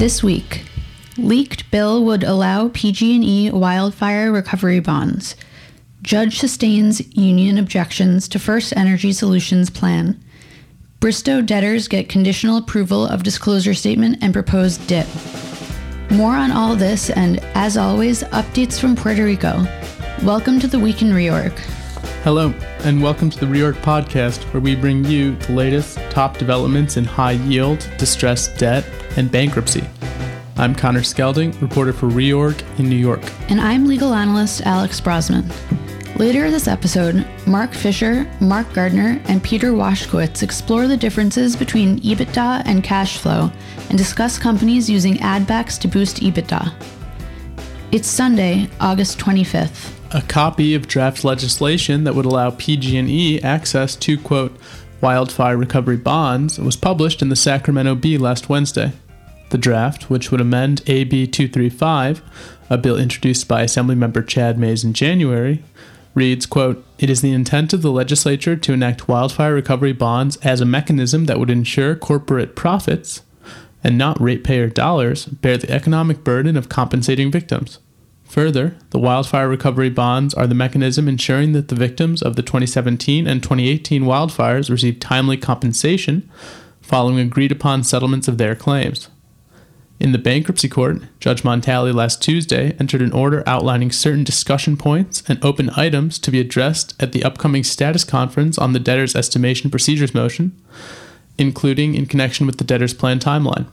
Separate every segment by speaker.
Speaker 1: This week, leaked bill would allow PG&E wildfire recovery bonds. Judge sustains union objections to First Energy Solutions plan. Bristow debtors get conditional approval of disclosure statement and proposed DIP. More on all this and, as always, updates from Puerto Rico. Welcome to the Week in Reorg.
Speaker 2: Hello, and welcome to the Reorg podcast, where we bring you the latest top developments in high yield, distressed debt, and bankruptcy. I'm Connor Skelding, reporter for Reorg in New York.
Speaker 1: And I'm legal analyst Alex Brosman. Later this episode, Mark Fisher, Mark Gardner, and Peter Washkowitz explore the differences between EBITDA and cash flow and discuss companies using addbacks to boost EBITDA. It's Sunday, August 25th.
Speaker 2: A copy of draft legislation that would allow PG&E access to quote wildfire recovery bonds was published in the Sacramento Bee last Wednesday. The draft, which would amend AB 235, a bill introduced by Assemblymember Chad Mays in January, reads, quote, It is the intent of the legislature to enact wildfire recovery bonds as a mechanism that would ensure corporate profits and not ratepayer dollars bear the economic burden of compensating victims. Further, the wildfire recovery bonds are the mechanism ensuring that the victims of the 2017 and 2018 wildfires receive timely compensation following agreed upon settlements of their claims. In the bankruptcy court, Judge Montali last Tuesday entered an order outlining certain discussion points and open items to be addressed at the upcoming status conference on the debtor's estimation procedures motion, including in connection with the debtor's plan timeline.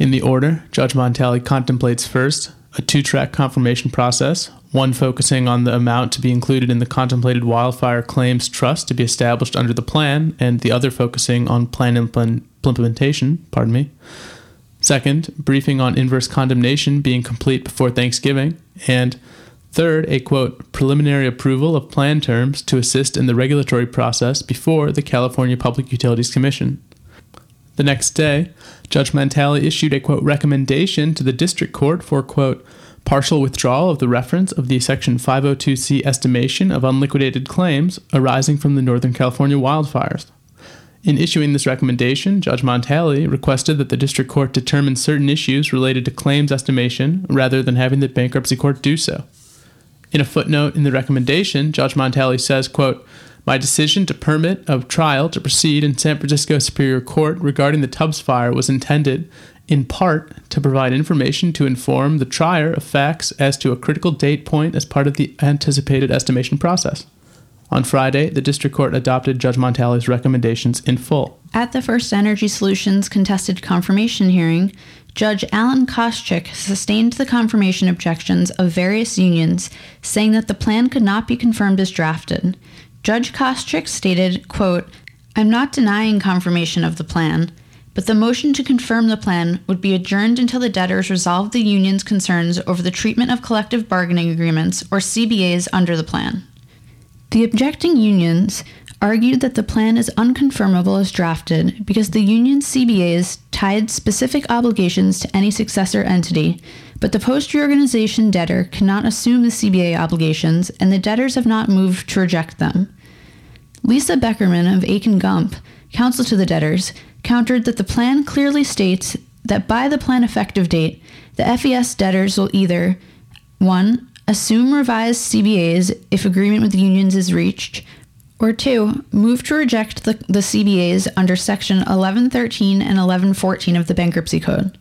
Speaker 2: In the order, Judge Montali contemplates first a two track confirmation process, one focusing on the amount to be included in the contemplated wildfire claims trust to be established under the plan, and the other focusing on plan implementation, pardon me. Second, briefing on inverse condemnation being complete before Thanksgiving. And third, a quote, preliminary approval of plan terms to assist in the regulatory process before the California Public Utilities Commission. The next day, Judge Montali issued a quote, recommendation to the district court for quote, partial withdrawal of the reference of the Section 502C estimation of unliquidated claims arising from the Northern California wildfires. In issuing this recommendation, Judge Montali requested that the district court determine certain issues related to claims estimation rather than having the bankruptcy court do so. In a footnote in the recommendation, Judge Montali says, quote, my decision to permit a trial to proceed in San Francisco Superior Court regarding the Tubbs fire was intended, in part, to provide information to inform the trier of facts as to a critical date point as part of the anticipated estimation process. On Friday, the district court adopted Judge Montali's recommendations in full.
Speaker 1: At the First Energy Solutions contested confirmation hearing, Judge Alan Koschik sustained the confirmation objections of various unions, saying that the plan could not be confirmed as drafted. Judge Koschik stated, quote, I'm not denying confirmation of the plan, but the motion to confirm the plan would be adjourned until the debtors resolve the union's concerns over the treatment of collective bargaining agreements, or CBAs, under the plan. The objecting unions argued that the plan is unconfirmable as drafted because the union CBAs tied specific obligations to any successor entity, but the post reorganization debtor cannot assume the CBA obligations, and the debtors have not moved to reject them. Lisa Beckerman of Akin Gump, counsel to the debtors, countered that the plan clearly states that by the plan effective date, the FES debtors will either 1 assume revised CBAs if agreement with unions is reached, or two, move to reject the, the CBAs under Section 1113 and 1114 of the Bankruptcy Code.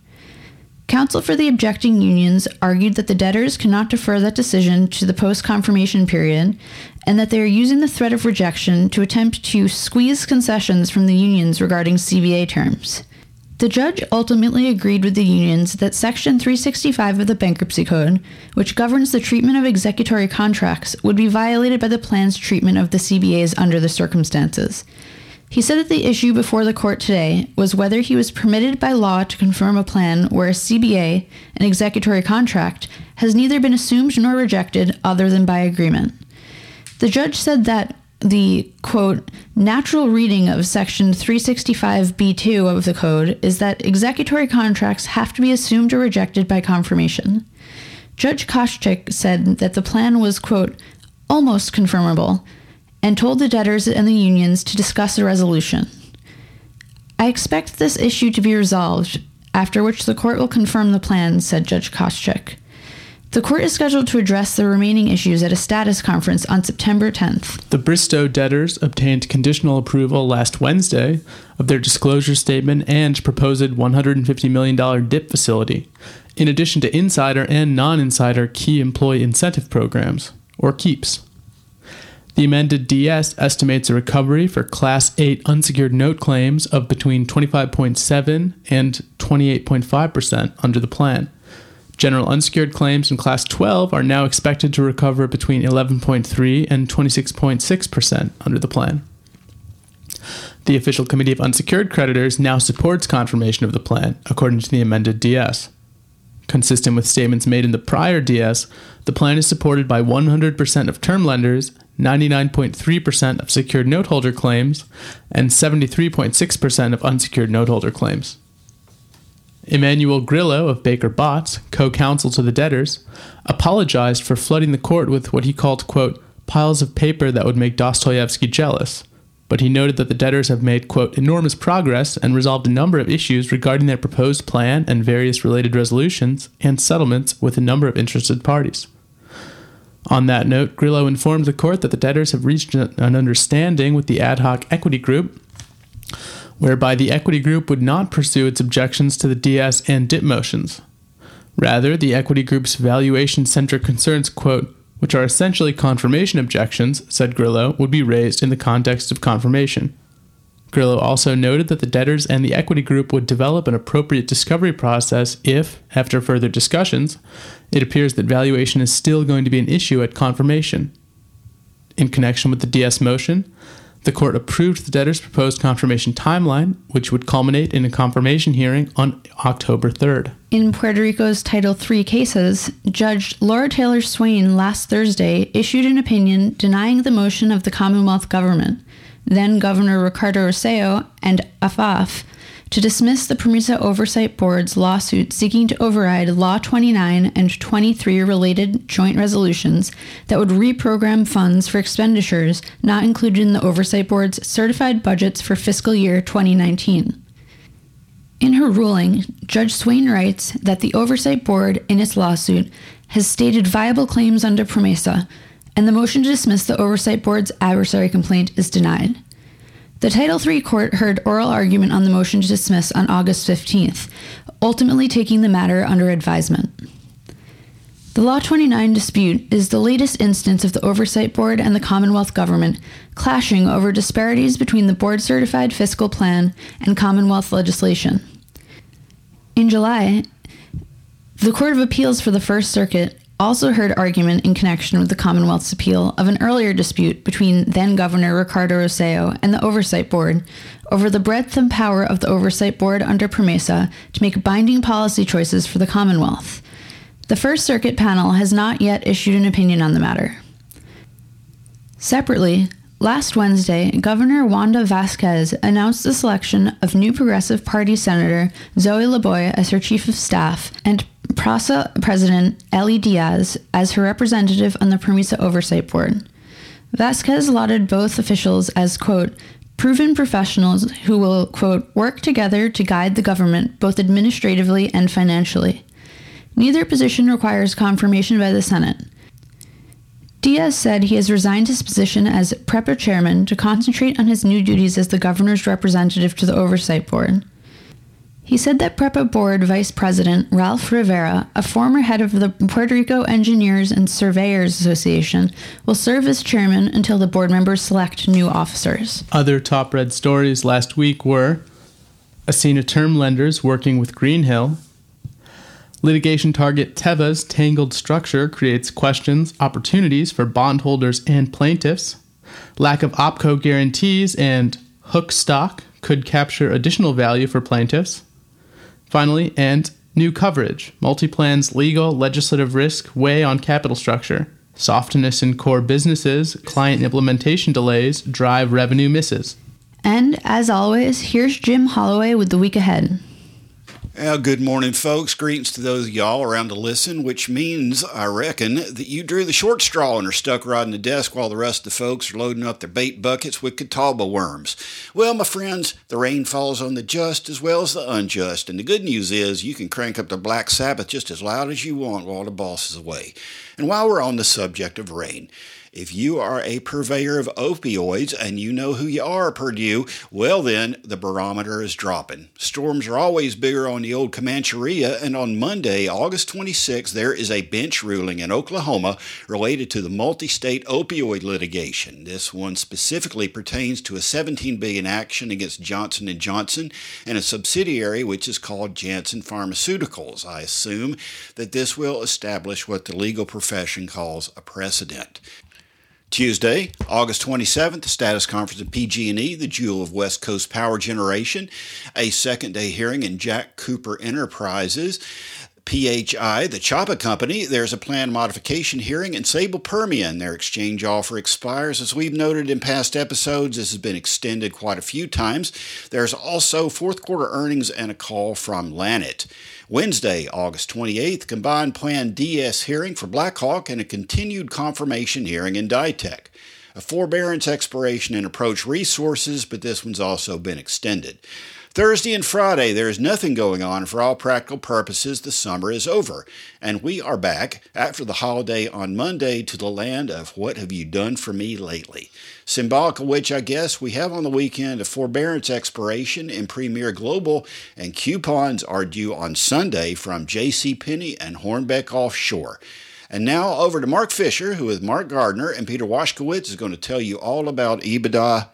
Speaker 1: Counsel for the objecting unions argued that the debtors cannot defer that decision to the post confirmation period and that they are using the threat of rejection to attempt to squeeze concessions from the unions regarding CBA terms. The judge ultimately agreed with the unions that Section 365 of the Bankruptcy Code, which governs the treatment of executory contracts, would be violated by the plan's treatment of the CBAs under the circumstances. He said that the issue before the court today was whether he was permitted by law to confirm a plan where a CBA, an executory contract, has neither been assumed nor rejected other than by agreement. The judge said that the quote natural reading of section 365b2 of the code is that executory contracts have to be assumed or rejected by confirmation. Judge Koschik said that the plan was quote almost confirmable and told the debtors and the unions to discuss a resolution. I expect this issue to be resolved after which the court will confirm the plan said Judge Koschik. The court is scheduled to address the remaining issues at a status conference on September 10th.
Speaker 2: The Bristow debtors obtained conditional approval last Wednesday of their disclosure statement and proposed $150 million DIP facility, in addition to insider and non insider key employee incentive programs, or KEIPs. The amended DS estimates a recovery for Class 8 unsecured note claims of between 25.7 and 28.5% under the plan General unsecured claims in Class 12 are now expected to recover between 11.3 and 26.6% under the plan. The Official Committee of Unsecured Creditors now supports confirmation of the plan, according to the amended DS. Consistent with statements made in the prior DS, the plan is supported by 100% of term lenders, 99.3% of secured noteholder claims, and 73.6% of unsecured noteholder claims. Emanuel Grillo of Baker Botts, co-counsel to the debtors, apologized for flooding the court with what he called, quote, piles of paper that would make Dostoevsky jealous. But he noted that the debtors have made, quote, enormous progress and resolved a number of issues regarding their proposed plan and various related resolutions and settlements with a number of interested parties. On that note, Grillo informed the court that the debtors have reached an understanding with the ad hoc equity group whereby the equity group would not pursue its objections to the DS and DIP motions. Rather, the equity group's valuation centric concerns, quote, which are essentially confirmation objections, said Grillo, would be raised in the context of confirmation. Grillo also noted that the debtors and the equity group would develop an appropriate discovery process if, after further discussions, it appears that valuation is still going to be an issue at confirmation. In connection with the DS motion, the court approved the debtor's proposed confirmation timeline, which would culminate in a confirmation hearing on October 3rd.
Speaker 1: In Puerto Rico's Title III cases, Judge Laura Taylor Swain last Thursday issued an opinion denying the motion of the Commonwealth government, then Governor Ricardo Rossello, and AAFAF to dismiss the PROMESA Oversight Board's lawsuit seeking to override Law 29 and 23 related joint resolutions that would reprogram funds for expenditures not included in the Oversight Board's certified budgets for fiscal year 2019. In her ruling, Judge Swain writes that the Oversight Board, in its lawsuit, has stated viable claims under PROMESA, and the motion to dismiss the Oversight Board's adversary complaint is denied. The Title III court heard oral argument on the motion to dismiss on August 15th, ultimately taking the matter under advisement. The Law 29 dispute is the latest instance of the Oversight Board and the Commonwealth government clashing over disparities between the board certified fiscal plan and Commonwealth legislation. In July, the Court of Appeals for the First Circuit also heard argument in connection with the Commonwealth's appeal of an earlier dispute between then Governor Ricardo Rossello and the Oversight Board over the breadth and power of the Oversight Board under PROMESA to make binding policy choices for the Commonwealth. The First Circuit panel has not yet issued an opinion on the matter. Separately, Last Wednesday, Governor Wanda Vázquez announced the selection of new Progressive Party Senator Zoe Laboy as her chief of staff and PRASA President Eli Diaz as her representative on the PROMESA Oversight Board. Vázquez lauded both officials as, quote, proven professionals who will, quote, work together to guide the government both administratively and financially. Neither position requires confirmation by the Senate. Diaz said he has resigned his position as PREPA chairman to concentrate on his new duties as the governor's representative to the Oversight Board. He said that PREPA board vice president Ralph Rivera, a former head of the Puerto Rico Engineers and Surveyors Association, will serve as chairman until the board members select new officers.
Speaker 2: Other top red stories last week were Ascena Term Lenders working with Greenhill Litigation target Teva's tangled structure creates questions, opportunities for bondholders and plaintiffs. Lack of OPCO guarantees and hook stock could capture additional value for plaintiffs. Finally, and new coverage. Multiplan's legal, legislative risk weigh on capital structure. Softness in core businesses, client implementation delays drive revenue misses.
Speaker 1: And as always, here's Jim Holloway with the week ahead.
Speaker 3: Well, good morning, folks. Greetings to those of y'all around to listen, which means, I reckon, that you drew the short straw and are stuck riding the desk while the rest of the folks are loading up their bait buckets with Catawba worms. Well, my friends, the rain falls on the just as well as the unjust, and the good news is you can crank up the Black Sabbath just as loud as you want while the boss is away. And while we're on the subject of rain, if you are a purveyor of opioids and you know who you are, Purdue, well then the barometer is dropping. Storms are always bigger on the old Comancheria, and on Monday, August 26, there is a bench ruling in Oklahoma related to the multi-state opioid litigation. This one specifically pertains to a 17 billion action against Johnson & Johnson and a subsidiary which is called Janssen Pharmaceuticals. I assume that this will establish what the legal profession calls a precedent. Tuesday, August 27th, status conference of PG&E, the jewel of West Coast power generation, a second day hearing in Jack Cooper Enterprises. PHI, the Chapa Company, there's a planned modification hearing in Sable Permian. Their exchange offer expires. As we've noted in past episodes, this has been extended quite a few times. There's also fourth quarter earnings and a call from Lannett. Wednesday, August 28th, combined plan DS hearing for Blackhawk and a continued confirmation hearing in Ditech. A forbearance expiration in approach resources, but this one's also been extended. Thursday and Friday, there is nothing going on. For all practical purposes, the summer is over. And we are back after the holiday on Monday to the land of what have you done for me lately? Symbolic of which, I guess, we have on the weekend a forbearance expiration in Premier Global, and coupons are due on Sunday from J.C. Penney and Hornbeck Offshore. And now over to Mark Fisher, who with Mark Gardner and Peter Washkowitz is going to tell you all about EBITDA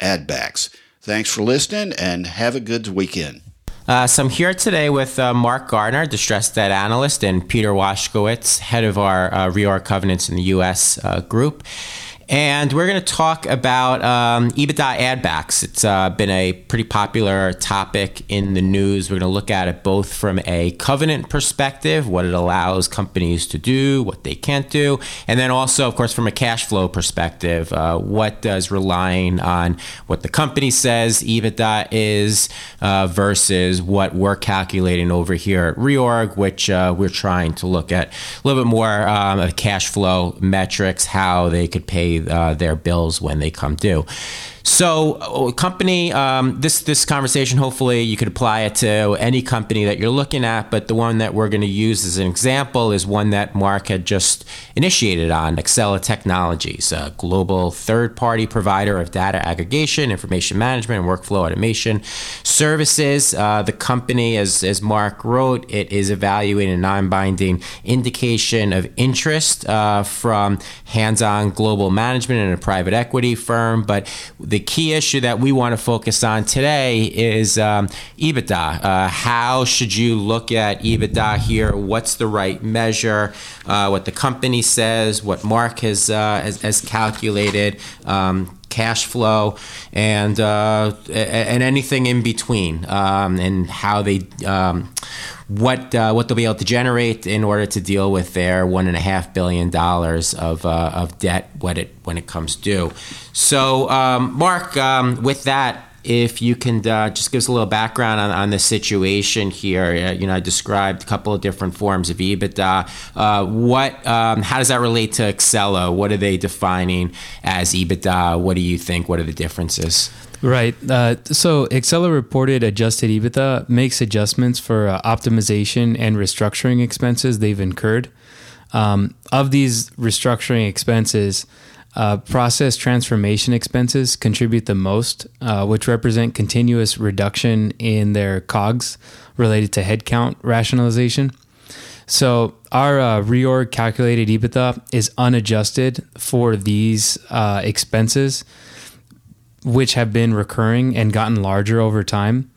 Speaker 3: ad backs. Thanks for listening and have a good weekend.
Speaker 4: Uh, so I'm here today with uh, Mark Gardner, distressed debt analyst, and Peter Washkowitz, head of our uh, reorg covenants in the U.S. Uh, group. And we're going to talk about um, EBITDA ad backs. It's uh, been a pretty popular topic in the news. We're going to look at it both from a covenant perspective, what it allows companies to do, what they can't do, and then also, of course, from a cash flow perspective, uh, what does relying on what the company says EBITDA is uh, versus what we're calculating over here at Reorg, which uh, we're trying to look at a little bit more um, of cash flow metrics, how they could pay uh, their bills when they come due. So, uh, company, um, this this conversation, hopefully, you could apply it to any company that you're looking at. But the one that we're going to use as an example is one that Mark had just initiated on Exela Technologies, a global third-party provider of data aggregation, information management, and workflow automation services. Uh, the company, as as Mark wrote, it is evaluating a non-binding indication of interest uh, from HandsOn Global Management and a private equity firm, but the key issue that we want to focus on today is um, EBITDA. Uh, how should you look at EBITDA here? What's the right measure? Uh, what the company says, what Mark has, uh, has, has, calculated. Um, cash flow, and uh, and anything in between, um, and how they um, what uh, what they'll be able to generate in order to deal with their one and a half billion dollars of uh, of debt when it when it comes due. So, um, Mark, um, with that if you can uh, just give us a little background on, on the situation here. Uh, you know, I described a couple of different forms of EBITDA. Uh, what, um, how does that relate to Exela? What are they defining as EBITDA? What do you think? What are the differences?
Speaker 5: Right. Uh, so Exela reported adjusted EBITDA makes adjustments for uh, optimization and restructuring expenses they've incurred. Um, of these restructuring expenses, uh, process transformation expenses contribute the most, uh, which represent continuous reduction in their COGS related to headcount rationalization. So our uh, reorg calculated EBITDA is unadjusted for these uh, expenses, which have been recurring and gotten larger over time.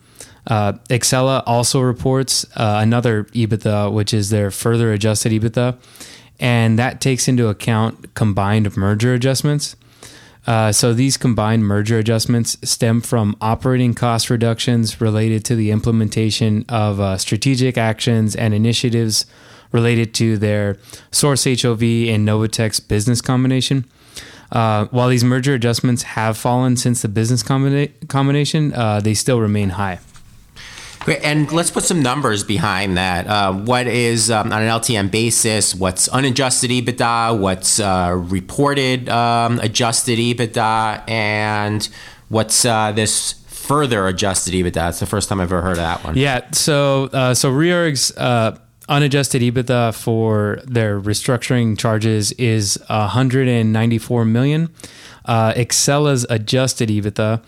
Speaker 5: Uh, Exela also reports uh, another EBITDA, which is their further adjusted EBITDA and that takes into account combined merger adjustments. Uh, so these combined merger adjustments stem from operating cost reductions related to the implementation of uh, strategic actions and initiatives related to their Source HOV and Novitex business combination. Uh, while these merger adjustments have fallen since the business combina- combination, uh, they still remain high. Great.
Speaker 4: And let's put some numbers behind that. Uh, what is um, on an LTM basis? What's unadjusted EBITDA? What's uh, reported um, adjusted EBITDA? And what's uh, this further adjusted EBITDA? It's the first time I've ever heard of that one.
Speaker 5: Yeah. So uh, so Reorg's uh, unadjusted EBITDA for their restructuring charges is 194 million. Uh, Exela's adjusted EBITDA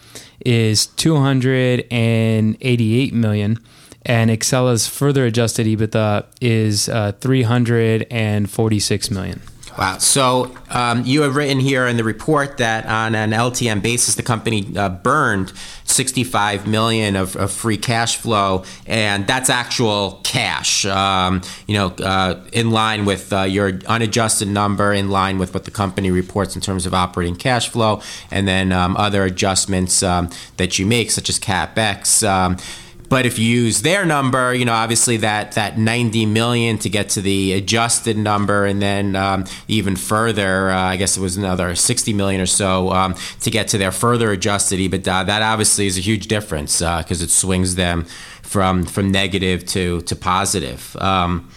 Speaker 5: is 288 million, and Exela's further adjusted EBITDA is uh, 346 million.
Speaker 4: Wow. So um, you have written here in the report that on an LTM basis, the company uh, burned 65 million of, of, free cash flow, and that's actual cash. Um, you know, uh, in line with uh, your unadjusted number, in line with what the company reports in terms of operating cash flow, and then um, other adjustments um, that you make, such as capex. But if you use their number, you know, obviously that that 90 million to get to the adjusted number, and then um, even further, uh, I guess it was another 60 million or so um, to get to their further adjusted EBITDA. That obviously is a huge difference because uh, it swings them from from negative to to positive. Um,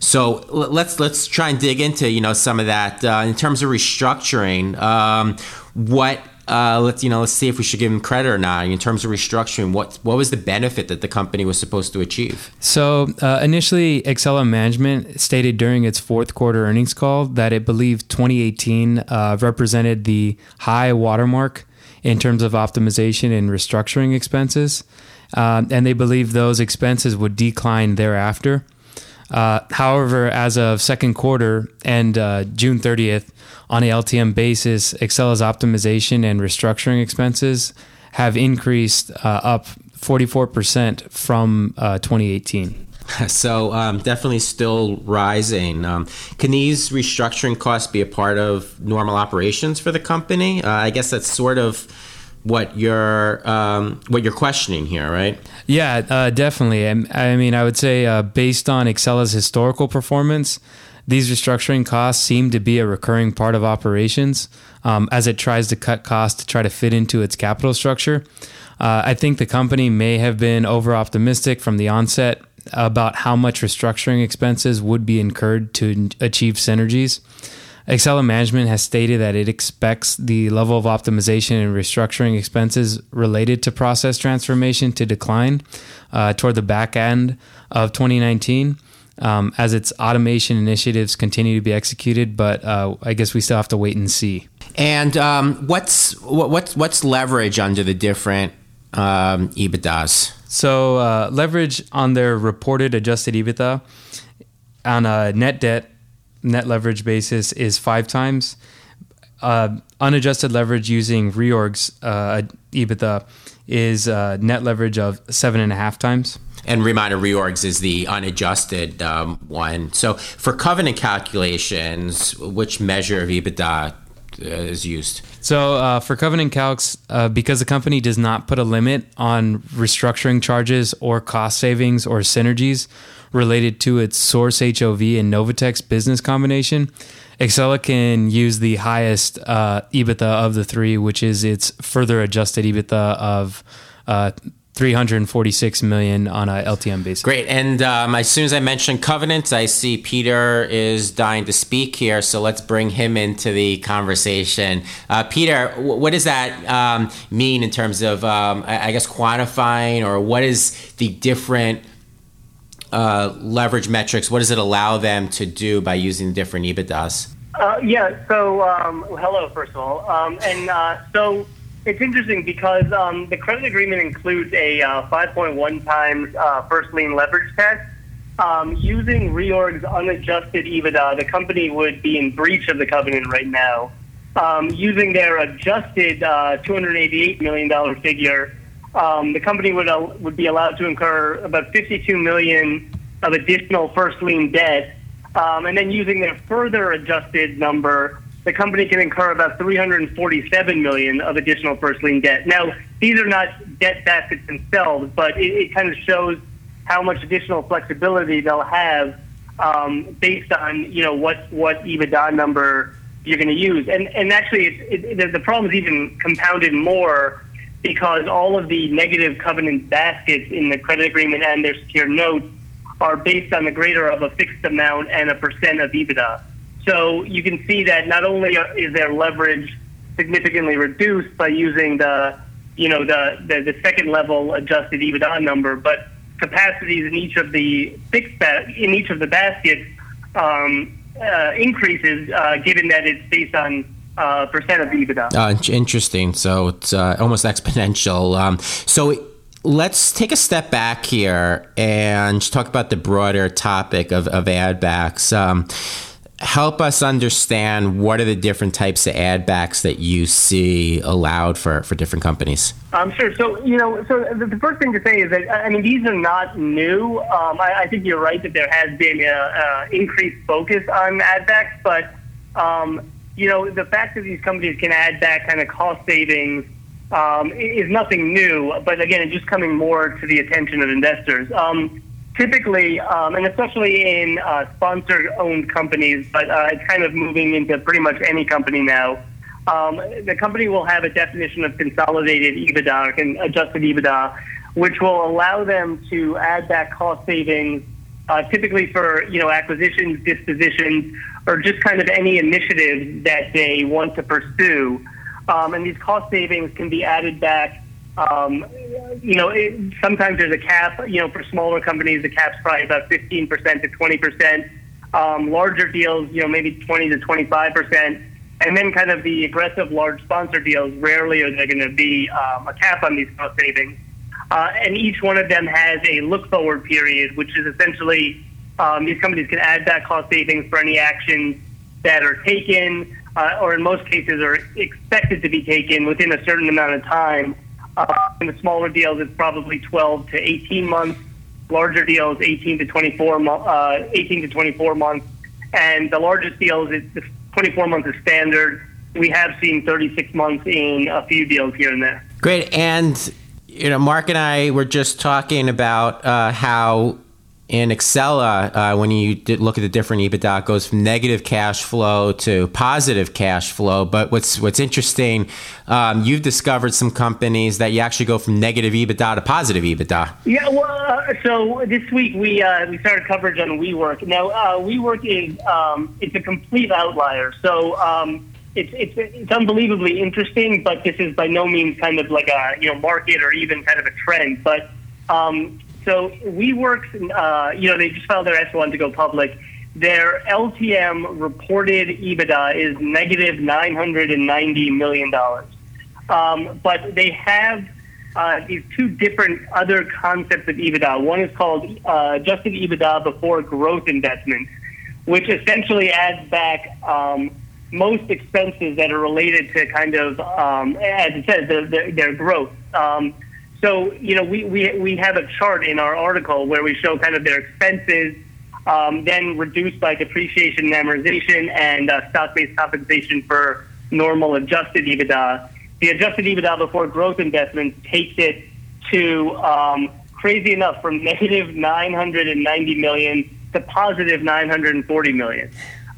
Speaker 4: so let's let's try and dig into you know some of that uh, in terms of restructuring. Um, what uh, let's you know let's see if we should give him credit or not in terms of restructuring. What what was the benefit that the company was supposed to achieve?
Speaker 5: So uh, initially, Exela Management stated during its fourth quarter earnings call that it believed 2018 uh, represented the high watermark in terms of optimization and restructuring expenses, uh, and they believed those expenses would decline thereafter. Uh, however, as of second quarter and uh, June 30th, on a LTM basis, Exela's optimization and restructuring expenses have increased uh, up 44% from uh, 2018.
Speaker 4: So um, definitely still rising. Um, can these restructuring costs be a part of normal operations for the company? Uh, I guess that's sort of what you're um, what you're questioning here, right?
Speaker 5: Yeah, uh, definitely. I, I, mean, I would say uh, based on Exela's historical performance, these restructuring costs seem to be a recurring part of operations um, as it tries to cut costs to try to fit into its capital structure. Uh, I think the company may have been over optimistic from the onset about how much restructuring expenses would be incurred to achieve synergies. Exela Management has stated that it expects the level of optimization and restructuring expenses related to process transformation to decline uh, toward the back end of 2019 um, as its automation initiatives continue to be executed. But uh, I guess we still have to wait and see.
Speaker 4: And um, what's what, what's what's leverage under the different um, EBITDAs?
Speaker 5: So uh, leverage on their reported adjusted EBITDA on a net debt net leverage basis is five times. Uh, unadjusted leverage using reorgs uh, EBITDA is uh, net leverage of seven and a half times
Speaker 4: and reminder reorgs is the unadjusted um, one. So for covenant calculations, which measure of EBITDA uh, is used?
Speaker 5: So uh, for covenant calcs, uh, because the company does not put a limit on restructuring charges or cost savings or synergies related to its source HOV and Novitex business combination, Exela can use the highest uh, EBITDA of the three, which is its further adjusted EBITDA of uh, 346 million on a LTM basis.
Speaker 4: Great. And um, as soon as I mentioned covenants, I see Peter is dying to speak here. So let's bring him into the conversation. Uh, Peter, what does that um, mean in terms of, um, I guess, quantifying or what is the different uh, leverage metrics? What does it allow them to do by using different EBITDAs?
Speaker 6: Uh, yeah. So, um, hello, first of all. Um, and uh, so, it's interesting because um, the credit agreement includes a uh, 5.1 times uh, first lien leverage test. Um, using Reorg's unadjusted EBITDA, the company would be in breach of the covenant right now. Um, using their adjusted uh, $288 million figure, um, the company would uh, would be allowed to incur about 52 million of additional first lien debt, um, and then using their further adjusted number, the company can incur about 347 million of additional first lien debt. Now, these are not debt baskets themselves, but it, it kind of shows how much additional flexibility they'll have um, based on you know what what EBITDA number you're going to use. And and actually, it, it, the problem is even compounded more because all of the negative covenant baskets in the credit agreement and their secured notes are based on the greater of a fixed amount and a percent of EBITDA. So you can see that not only is their leverage significantly reduced by using the, you know, the, the, the second level adjusted EBITDA number, but capacities in each of the fixed ba- in each of the baskets um, uh, increases uh, given that it's based on uh, percent of EBITDA.
Speaker 4: Uh, interesting. So it's uh, almost exponential. Um, so let's take a step back here and talk about the broader topic of, of ad backs. Um, help us understand what are the different types of ad backs that you see allowed for, for different companies?
Speaker 6: Um, sure. So, you know, so the first thing to say is that, I mean, these are not new. Um, I, I, think you're right that there has been an increased focus on ad backs, but, um, you know, the fact that these companies can add back kind of cost savings um, is nothing new, but again, it's just coming more to the attention of investors. Um, typically, um, and especially in uh, sponsor-owned companies, but uh, it's kind of moving into pretty much any company now. Um, the company will have a definition of consolidated EBITDA and adjusted EBITDA, which will allow them to add back cost savings, uh, typically for you know acquisitions, dispositions, or just kind of any initiative that they want to pursue. Um, and these cost savings can be added back um, you know, it, sometimes there's a cap. You know, for smaller companies, the cap's probably about 15% to 20%. Um, larger deals, you know, maybe 20 to 25%. And then kind of the aggressive large sponsor deals, rarely are there going to be um, a cap on these cost savings. Uh, and each one of them has a look forward period, which is essentially um, these companies can add back cost savings for any actions that are taken, uh, or in most cases are expected to be taken within a certain amount of time uh, in the smaller deals, it's probably 12 to 18 months. Larger deals, 18 to 24, uh, 18 to 24 months. And the largest deals, it's 24 months is standard. We have seen 36 months in a few deals here and there.
Speaker 4: Great. And, you know, Mark and I were just talking about uh, how in Exela, uh, when you look at the different EBITDA, it goes from negative cash flow to positive cash flow. But what's what's interesting, um, you've discovered some companies that you actually go from negative EBITDA to positive EBITDA.
Speaker 6: Yeah, well, uh, so this week we uh, we started coverage on WeWork. Now, uh, WeWork is um, it's a complete outlier. So. Um, it's, it's, it's unbelievably interesting, but this is by no means kind of like a you know market or even kind of a trend. But um, so WeWorks, uh, you know, they just filed their S1 to go public. Their LTM reported EBITDA is negative $990 million. Um, but they have uh, these two different other concepts of EBITDA. One is called uh, adjusted EBITDA before growth investments, which essentially adds back um, most expenses that are related to kind of, um, as it says, the, the, their growth. Um, so, you know, we, we, we have a chart in our article where we show kind of their expenses, um, then reduced by depreciation and amortization and uh, stock-based compensation for normal adjusted EBITDA. The adjusted EBITDA before growth investments takes it to, um, crazy enough, from negative 990 million to positive 940 million.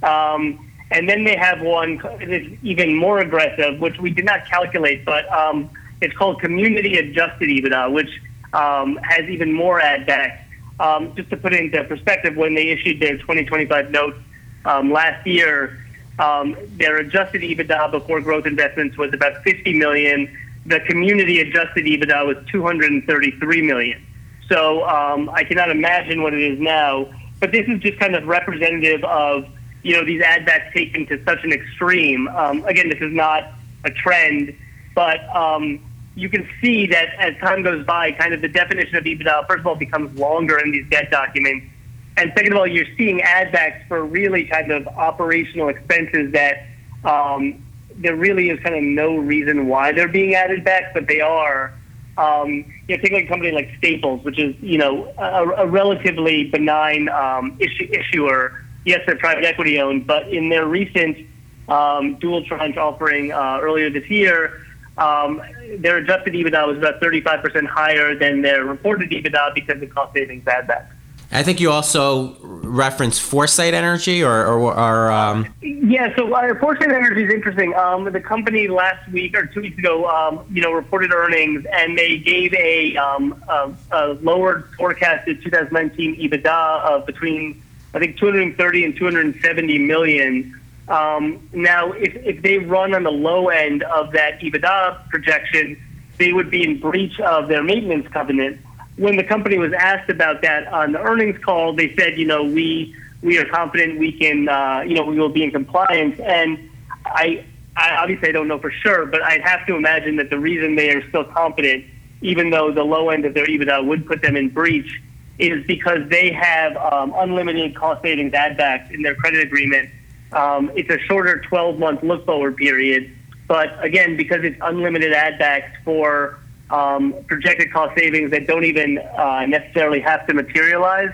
Speaker 6: Um, and then they have one that's even more aggressive, which we did not calculate, but um, it's called Community Adjusted EBITDA, which um, has even more ad backs. Um, just to put it into perspective, when they issued their 2025 notes um, last year, um, their adjusted EBITDA before growth investments was about 50 million. The community adjusted EBITDA was 233 million. So um, I cannot imagine what it is now. But this is just kind of representative of you know these ad backs taken to such an extreme. Um, again, this is not a trend, but um, you can see that as time goes by, kind of the definition of EBITDA, first of all, becomes longer in these debt documents. And second of all, you're seeing add backs for really kind of operational expenses that um, there really is kind of no reason why they're being added back, but they are. Um, you know, take like a company like Staples, which is you know a, a relatively benign um, issue, issuer. Yes, they're private equity owned, but in their recent um, dual tranche offering uh, earlier this year, um, their adjusted EBITDA was about 35% higher than their reported EBITDA because of cost savings add back.
Speaker 4: I think you also reference Foresight Energy or, or, or um...
Speaker 6: yeah. So uh, Foresight Energy is interesting. Um, the company last week or two weeks ago, um, you know, reported earnings and they gave a, um, a, a lowered forecasted 2019 EBITDA of between I think 230 and 270 million. Um, now, if, if they run on the low end of that EBITDA projection, they would be in breach of their maintenance covenant when the company was asked about that on the earnings call, they said, you know, we we are confident we can, uh, you know, we will be in compliance. And I, I obviously I don't know for sure, but I'd have to imagine that the reason they are still confident, even though the low end of their EBITDA would put them in breach, is because they have um, unlimited cost savings add backs in their credit agreement. Um, it's a shorter 12 month look forward period, but again, because it's unlimited add backs for um, projected cost savings that don't even uh, necessarily have to materialize.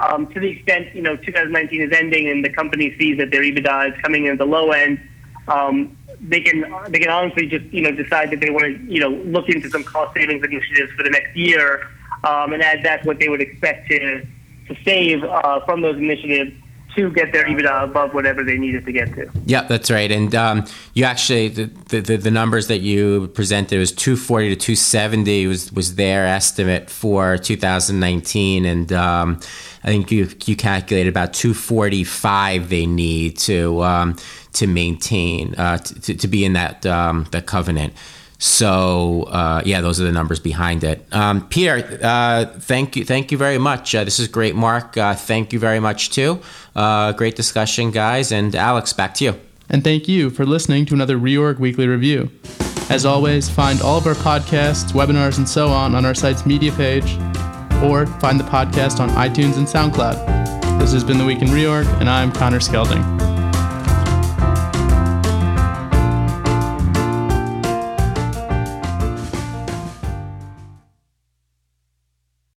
Speaker 6: Um, to the extent you know 2019 is ending and the company sees that their EBITDA is coming in at the low end, um, they can they can honestly just you know decide that they want to you know look into some cost savings initiatives for the next year um, and add back what they would expect to to save uh, from those initiatives to get their EBITDA above whatever they needed to get to.
Speaker 4: Yeah, that's right. And um, you actually the, the, the numbers that you presented was 240 to 270 was was their estimate for 2019, and um, I think you you calculated about 245 they need to um, to maintain uh, to, to be in that um, that covenant. So uh, yeah, those are the numbers behind it. Um, Peter, uh, thank you, thank you very much. Uh, this is great, Mark. Uh, thank you very much too. Uh, great discussion, guys. And Alex, back to you.
Speaker 2: And thank you for listening to another Reorg Weekly Review. As always, find all of our podcasts, webinars, and so on on our site's media page, or find the podcast on iTunes and SoundCloud. This has been the Week in Reorg, and I'm Connor Skelding.